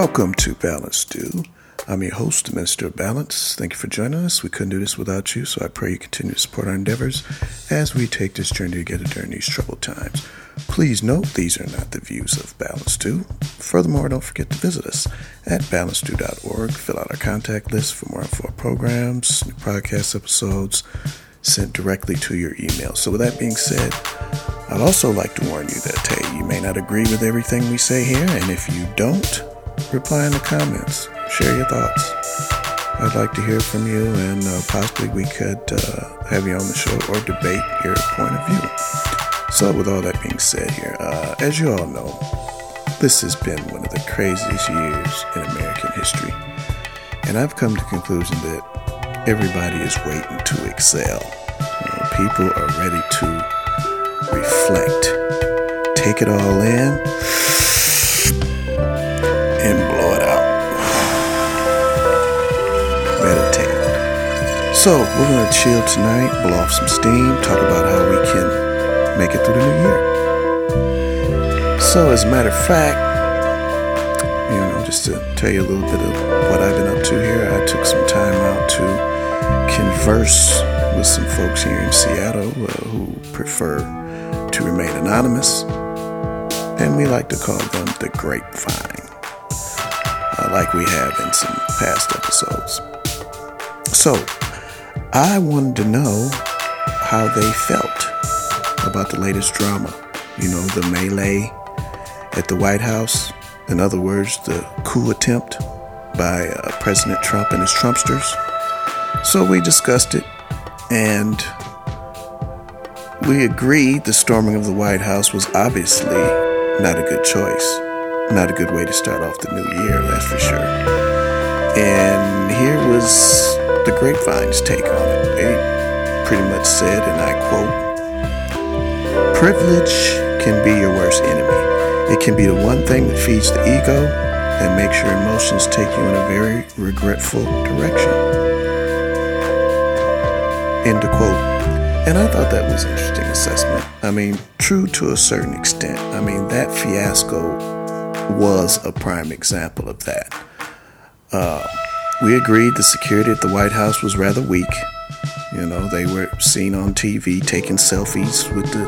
Welcome to Balance Do. I'm your host, Minister of Balance. Thank you for joining us. We couldn't do this without you, so I pray you continue to support our endeavors as we take this journey together during these troubled times. Please note these are not the views of Balance Do. Furthermore, don't forget to visit us at balancedo.org. Fill out our contact list for more info programs, new podcast episodes sent directly to your email. So, with that being said, I'd also like to warn you that hey, you may not agree with everything we say here, and if you don't, reply in the comments. Share your thoughts. I'd like to hear from you, and uh, possibly we could uh, have you on the show or debate your point of view. So, with all that being said, here, uh, as you all know, this has been one of the craziest years in American history, and I've come to the conclusion that everybody is waiting to excel. You know, people are ready to reflect, take it all in, So, we're going to chill tonight, blow off some steam, talk about how we can make it through the new year. So, as a matter of fact, you know, just to tell you a little bit of what I've been up to here, I took some time out to converse with some folks here in Seattle uh, who prefer to remain anonymous, and we like to call them the grapevine, uh, like we have in some past episodes. So, I wanted to know how they felt about the latest drama. You know, the melee at the White House. In other words, the coup attempt by uh, President Trump and his Trumpsters. So we discussed it and we agreed the storming of the White House was obviously not a good choice. Not a good way to start off the new year, that's for sure. And here was the Grapevine's take on it. They pretty much said, and I quote, Privilege can be your worst enemy. It can be the one thing that feeds the ego and makes your emotions take you in a very regretful direction. End of quote. And I thought that was an interesting assessment. I mean, true to a certain extent. I mean, that fiasco was a prime example of that. Uh, we agreed the security at the White House was rather weak. You know, they were seen on TV taking selfies with the,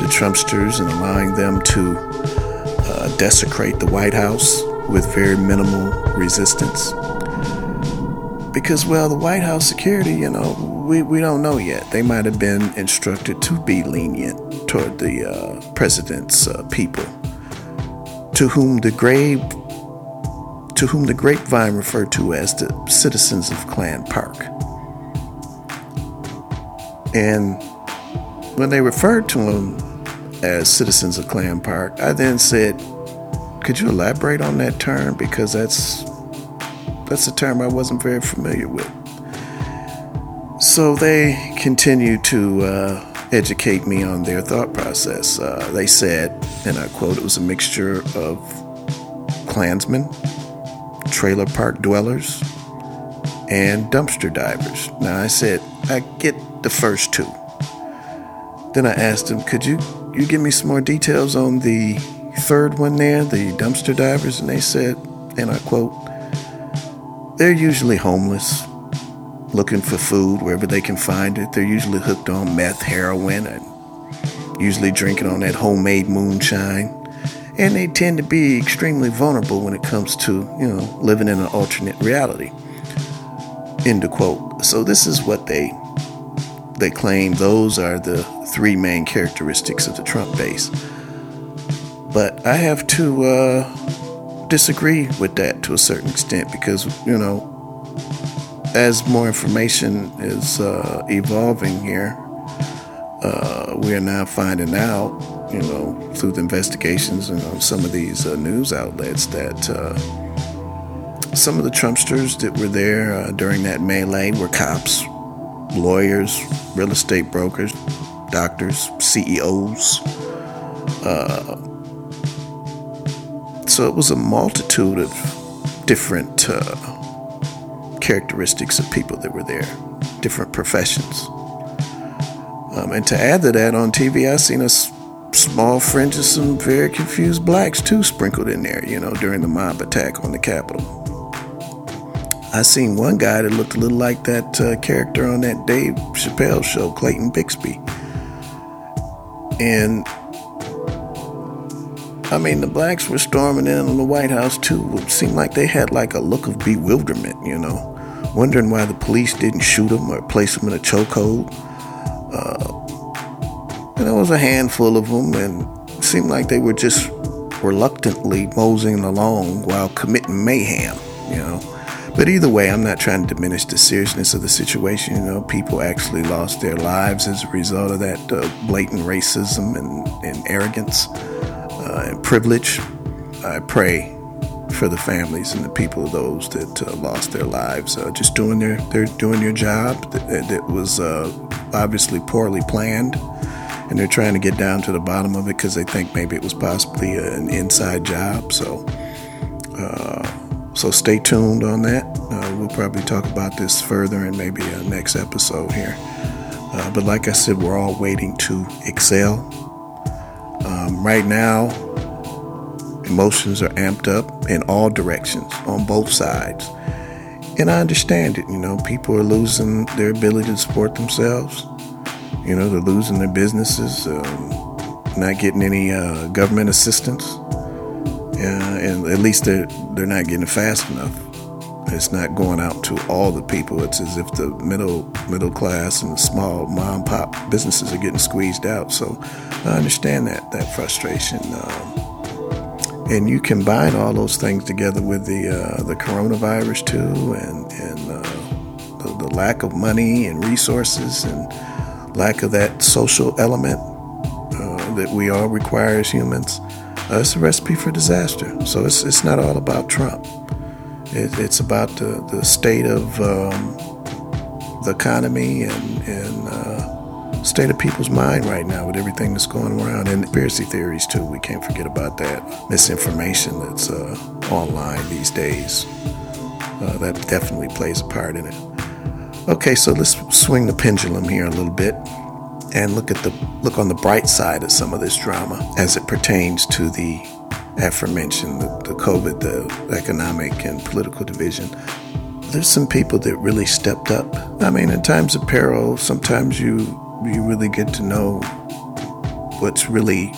the Trumpsters and allowing them to uh, desecrate the White House with very minimal resistance. Because, well, the White House security, you know, we, we don't know yet. They might have been instructed to be lenient toward the uh, president's uh, people, to whom the grave, to whom the grapevine referred to as the citizens of Clan Park. And when they referred to them as citizens of Clan Park, I then said, "Could you elaborate on that term because that's that's a term I wasn't very familiar with." So they continued to uh, educate me on their thought process. Uh, they said, and I quote, it was a mixture of Klansmen, trailer park dwellers, and dumpster divers. Now I said, I get the first two. Then I asked them, could you, you give me some more details on the third one there, the dumpster divers? And they said, and I quote, they're usually homeless, looking for food wherever they can find it. They're usually hooked on meth, heroin, and usually drinking on that homemade moonshine. And they tend to be extremely vulnerable when it comes to, you know, living in an alternate reality. End of quote. So this is what they they claim those are the three main characteristics of the Trump base. But I have to uh, disagree with that to a certain extent because, you know, as more information is uh, evolving here, uh, we are now finding out, you know, through the investigations and on some of these uh, news outlets that uh, some of the Trumpsters that were there uh, during that melee were cops, lawyers, real estate brokers, doctors, CEOs. Uh, so it was a multitude of different characteristics of people that were there, different professions. Um, and to add to that, on TV, I seen a small fringe of some very confused blacks too sprinkled in there, you know, during the mob attack on the Capitol. I seen one guy that looked a little like that uh, character on that Dave Chappelle show, Clayton Bigsby. And I mean, the blacks were storming in on the White House too. It seemed like they had like a look of bewilderment, you know, wondering why the police didn't shoot them or place them in a chokehold. Uh, and there was a handful of them, and it seemed like they were just reluctantly moseying along while committing mayhem, you know. But either way, I'm not trying to diminish the seriousness of the situation. You know, people actually lost their lives as a result of that uh, blatant racism and, and arrogance uh, and privilege. I pray for the families and the people of those that uh, lost their lives, uh, just doing their they're doing their job that, that was uh, obviously poorly planned, and they're trying to get down to the bottom of it because they think maybe it was possibly an inside job. So, uh, so stay tuned on that. Uh, we'll probably talk about this further in maybe a next episode here. but like I said, we're all waiting to excel um, right now, emotions are amped up in all directions on both sides. And I understand it. You know, people are losing their ability to support themselves. You know, they're losing their businesses, um, not getting any uh, government assistance. Yeah, and at least they're they're not getting fast enough. It's not going out to all the people. It's as if the middle middle class and the small mom pop businesses are getting squeezed out. So I understand that that frustration. Um, and you combine all those things together with the uh, the coronavirus too, and and uh, the, the, lack of money and resources, and lack of that social element uh, that we all require as humans. Uh, it's a recipe for disaster. So it's it's not all about Trump. It, it's about the, the state of um, the economy and, and uh, state of people's mind right now with everything that's going around and conspiracy theories too. We can't forget about that misinformation that's uh, online these days. Uh, that definitely plays a part in it. Okay, so let's swing the pendulum here a little bit and look at the look on the bright side of some of this drama as it pertains to the aforementioned, the, the COVID, the economic and political division, there's some people that really stepped up. I mean, in times of peril, sometimes you you really get to know what's really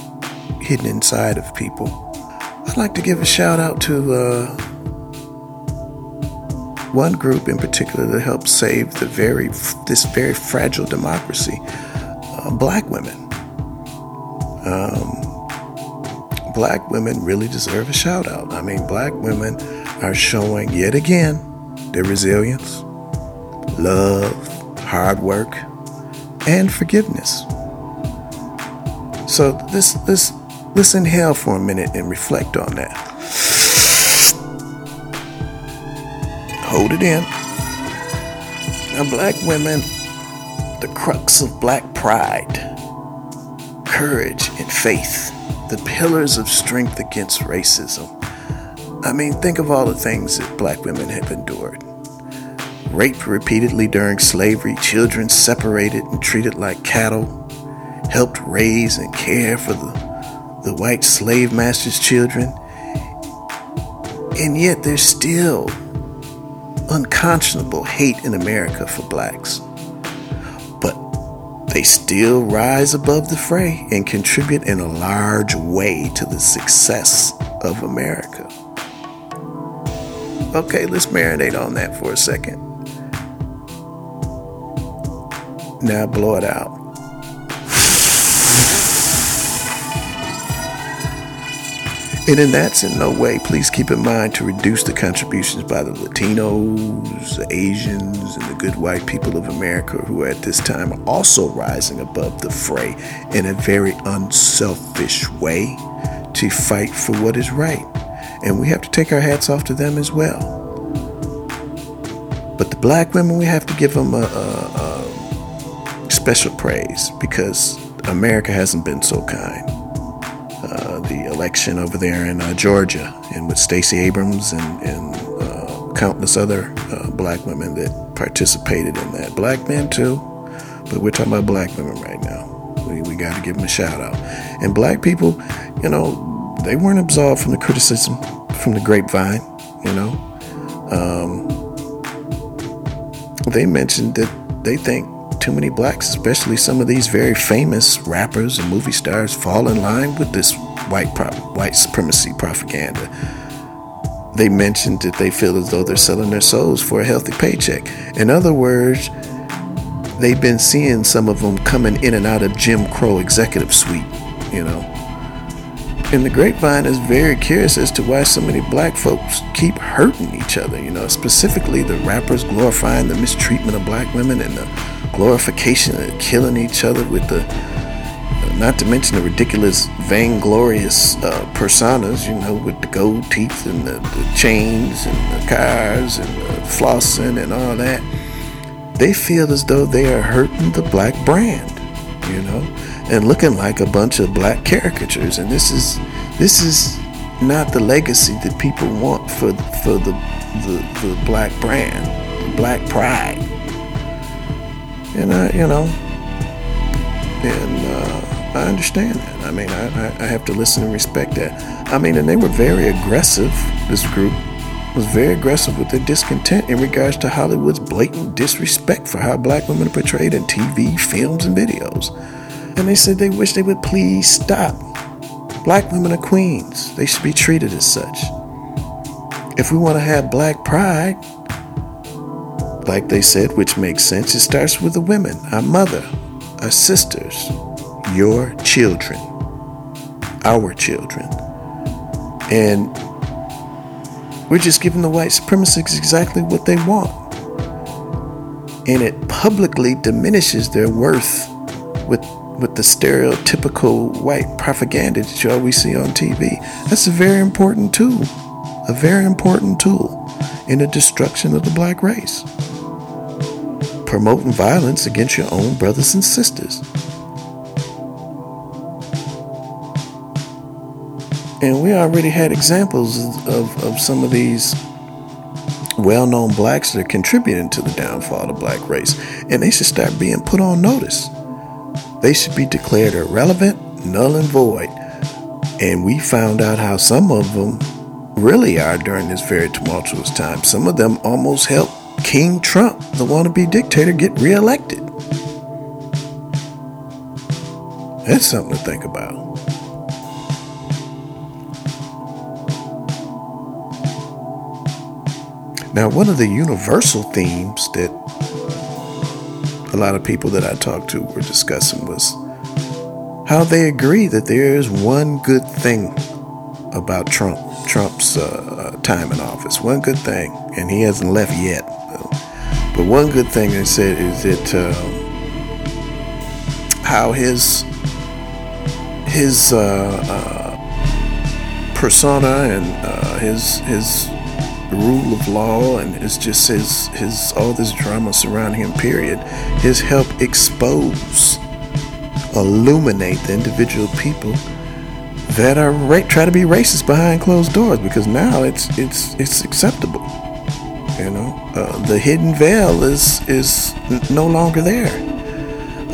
hidden inside of people. I'd like to give a shout out to uh, one group in particular that helped save the very this very fragile democracy: uh, black women. Um, black women really deserve a shout out. I mean, black women are showing yet again their resilience, love, hard work, and forgiveness. So let's let's let's inhale for a minute and reflect on that. Hold it in. Now, black women, the crux of black pride, courage, and faith the pillars of strength against racism. I mean, think of all the things that black women have endured. Raped repeatedly during slavery, children separated and treated like cattle, helped raise and care for the, the white slave master's children. And yet there's still unconscionable hate in America for blacks But they still rise above the fray and contribute in a large way to the success of America. Okay, let's marinate on that for a second. Now blow it out. And in that's in no way, please keep in mind to reduce the contributions by the Latinos, the Asians, and the good white people of America who are at this time also rising above the fray in a very unselfish way to fight for what is right. And we have to take our hats off to them as well. But the black women, we have to give them a, a, a special praise because America hasn't been so kind election over there in uh, Georgia, and with Stacey Abrams and, and uh, countless other uh, black women that participated in that. Black men too, but we're talking about black women right now. We, we got to give them a shout out. And black people, you know, they weren't absolved from the criticism from the grapevine, you know. Um, they mentioned that they think too many blacks, especially some of these very famous rappers and movie stars, fall in line with this white pro- white supremacy propaganda. They mentioned that they feel as though they're selling their souls for a healthy paycheck. In other words, they've been seeing some of them coming in and out of Jim Crow executive suite, you know. And the grapevine is very curious as to why so many black folks keep hurting each other, you know, specifically the rappers glorifying the mistreatment of black women and the glorification of killing each other with the, not to mention the ridiculous, vainglorious uh, personas, you know, with the gold teeth and the, the chains and the cars and the flossing and all that. They feel as though they are hurting the black brand, you know, and looking like a bunch of black caricatures. And this is this is not the legacy that people want for for the the, the black brand, the black pride. And I, you know, and uh, I understand that. I mean, I, I have to listen and respect that. I mean, and they were very aggressive. This group was very aggressive with their discontent in regards to Hollywood's blatant disrespect for how black women are portrayed in TV, films, and videos. And they said they wish they would please stop. Black women are queens. They should be treated as such. If we want to have black pride, like they said, which makes sense, it starts with the women, our mother, our sisters, your children, our children. And we're just giving the white supremacists exactly what they want. And it publicly diminishes their worth with with the stereotypical white propaganda that you always see on TV. That's a very important tool, a very important tool in the destruction of the black race. Promoting violence against your own brothers and sisters. And we already had examples of, of some of these well known blacks that are contributing to the downfall of the black race. And they should start being put on notice. They should be declared irrelevant, null and void. And we found out how some of them really are during this very tumultuous time. Some of them almost helped King Trump, the wannabe dictator, get reelected. That's something to think about. Now, one of the universal themes that a lot of people that I talked to were discussing was how they agree that there is one good thing about Trump, Trump's uh, time in office. One good thing, and he hasn't left yet. But one good thing they said is that uh, how his his uh, uh persona and uh, his his rule of law and it's just his his all this drama surrounding him period has helped expose illuminate the individual people that are ra- try to be racist behind closed doors because now it's it's it's acceptable you know? Uh, the hidden veil is is n- no longer there.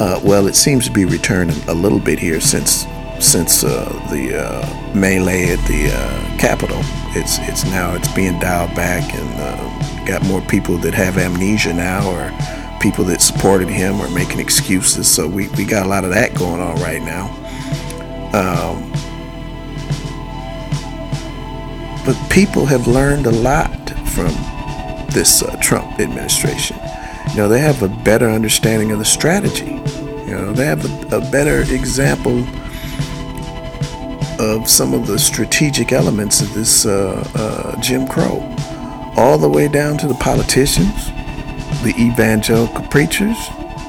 Uh, well it seems to be returning a little bit here since since uh, the uh, melee at the uh, Capitol it's it's now it's being dialed back and uh, got more people that have amnesia now or people that supported him or making excuses. So we, we got a lot of that going on right now. Um, but people have learned a lot from this uh, Trump administration. You know they have a better understanding of the strategy. You know they have a, a better example of some of the strategic elements of this uh, uh, Jim Crow, all the way down to the politicians, the evangelical preachers,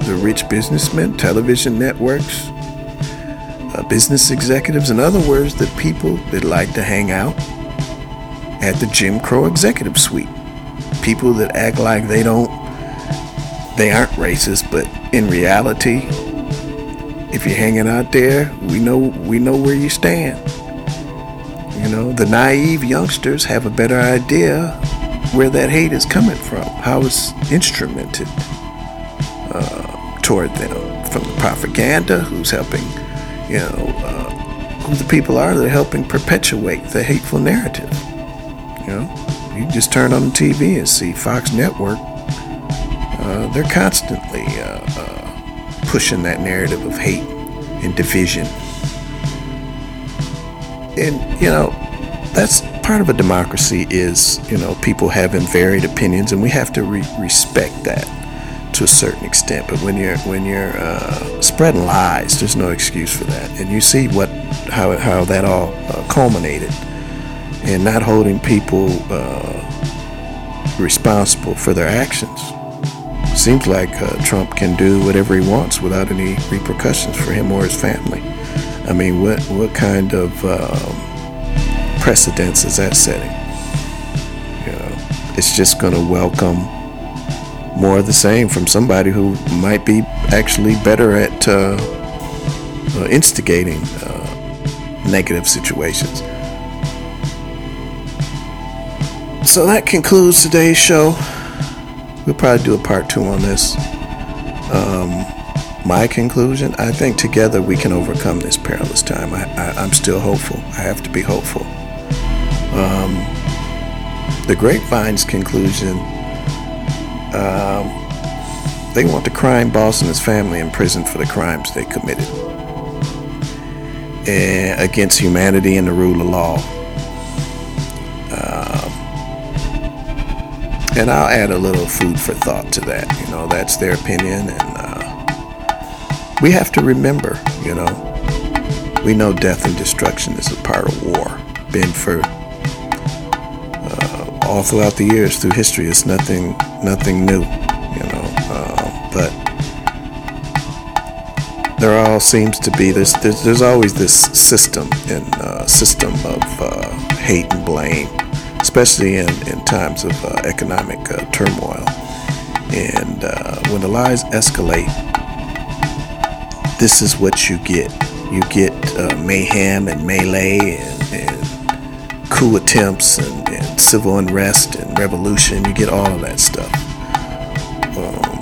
the rich businessmen, television networks, uh, business executives, in other words, the people that like to hang out at the Jim Crow executive suite. People that act like they don't, they aren't racist, but in reality, if you're hanging out there, we know we know where you stand. You know, the naive youngsters have a better idea where that hate is coming from, how it's instrumented uh, toward them from the propaganda, who's helping, you know, uh, who the people are that are helping perpetuate the hateful narrative. You know, you just turn on the TV and see Fox Network. Uh, they're constantly uh, uh, pushing that narrative of hate and division. And, you know, that's part of a democracy is, you know, people having varied opinions, and we have to re- respect that to a certain extent. But when you're when you're uh, spreading lies, there's no excuse for that. And you see what how how that all uh, culminated, and not holding people uh, responsible for their actions. Seems like uh, Trump can do whatever he wants without any repercussions for him or his family. I mean, what what kind of um, precedence is that setting? You know, it's just going to welcome more of the same from somebody who might be actually better at uh, uh, instigating uh, negative situations. So that concludes today's show. We'll probably do a part two on this. Um, my conclusion I think together we can overcome this perilous time. I, am still hopeful. I have to be hopeful. Um, the Grapevine's conclusion um, they want the crime boss and his family in prison for the crimes they committed and against humanity and the rule of law. And I'll add a little food for thought to that. You know, that's their opinion, and uh, we have to remember. You know, we know death and destruction is a part of war. Been for uh, all throughout the years, through history, it's nothing, nothing new. You know, uh, but there all seems to be this. There's, there's always this system and uh, system of uh, hate and blame, especially in, in times of uh, economic uh, turmoil. And uh, when the lies escalate, this is what you get. You get uh, mayhem and melee and, and coup attempts and, and, civil unrest and revolution. You get all of that stuff. Um,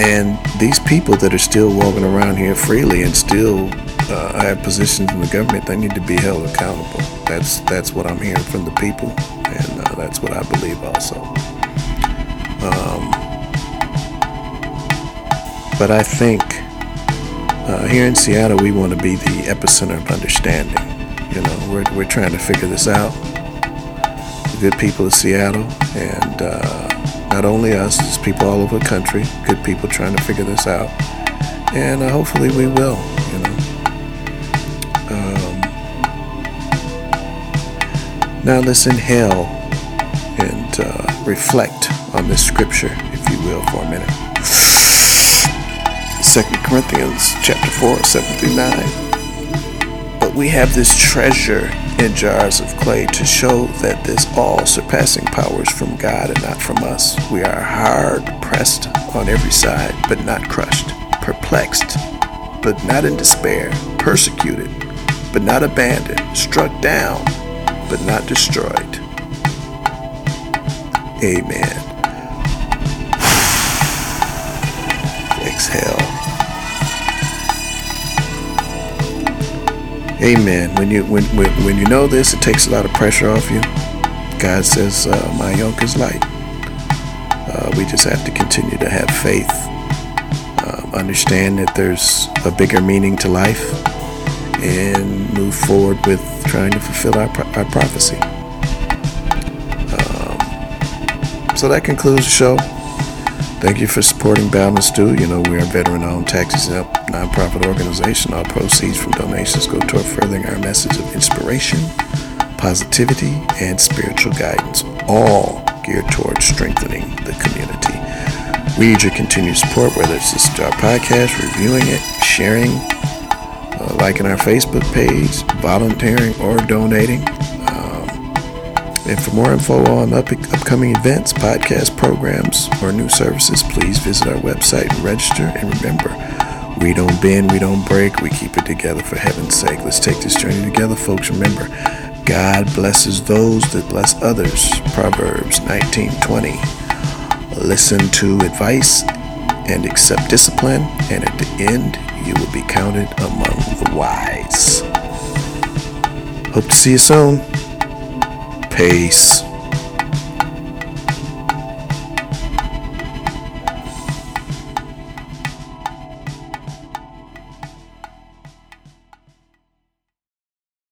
and these people that are still walking around here freely and still uh, have positions in the government, they need to be held accountable. That's that's what I'm hearing from the people, and uh, that's what I believe also. Um, but I think uh, here in Seattle, we want to be the epicenter of understanding. You know, we're we're trying to figure this out. The good people of Seattle, and uh, not only us, there's people all over the country. Good people trying to figure this out, and uh, hopefully we will. You know. Now let's inhale and uh, reflect on this scripture, if you will, for a minute. Second Corinthians chapter 4, 7 through 9. But we have this treasure in jars of clay to show that this all surpassing power is from God and not from us. We are hard pressed on every side, but not crushed, perplexed, but not in despair, persecuted, but not abandoned, struck down, but not destroyed. Amen. Exhale. Amen. When you when, when when you know this, it takes a lot of pressure off you. God says, uh, "My yoke is light." Uh, we just have to continue to have faith, uh, understand that there's a bigger meaning to life, and move forward with trying to fulfill our, our prophecy. Um, so that concludes the show. Thank you for supporting Balance Stew. You know, we're a veteran-owned, tax-exempt nonprofit organization. All proceeds from donations go toward furthering our message of inspiration, positivity, and spiritual guidance, all geared towards strengthening the community. We need your continued support, whether it's to our podcast, reviewing it, sharing, uh, liking our Facebook page, volunteering, or donating. And for more info on up- upcoming events, podcast programs, or new services, please visit our website and register. And remember, we don't bend, we don't break, we keep it together for heaven's sake. Let's take this journey together, folks. Remember, God blesses those that bless others. Proverbs 19:20. Listen to advice and accept discipline, and at the end, you will be counted among the wise. Hope to see you soon. Peace.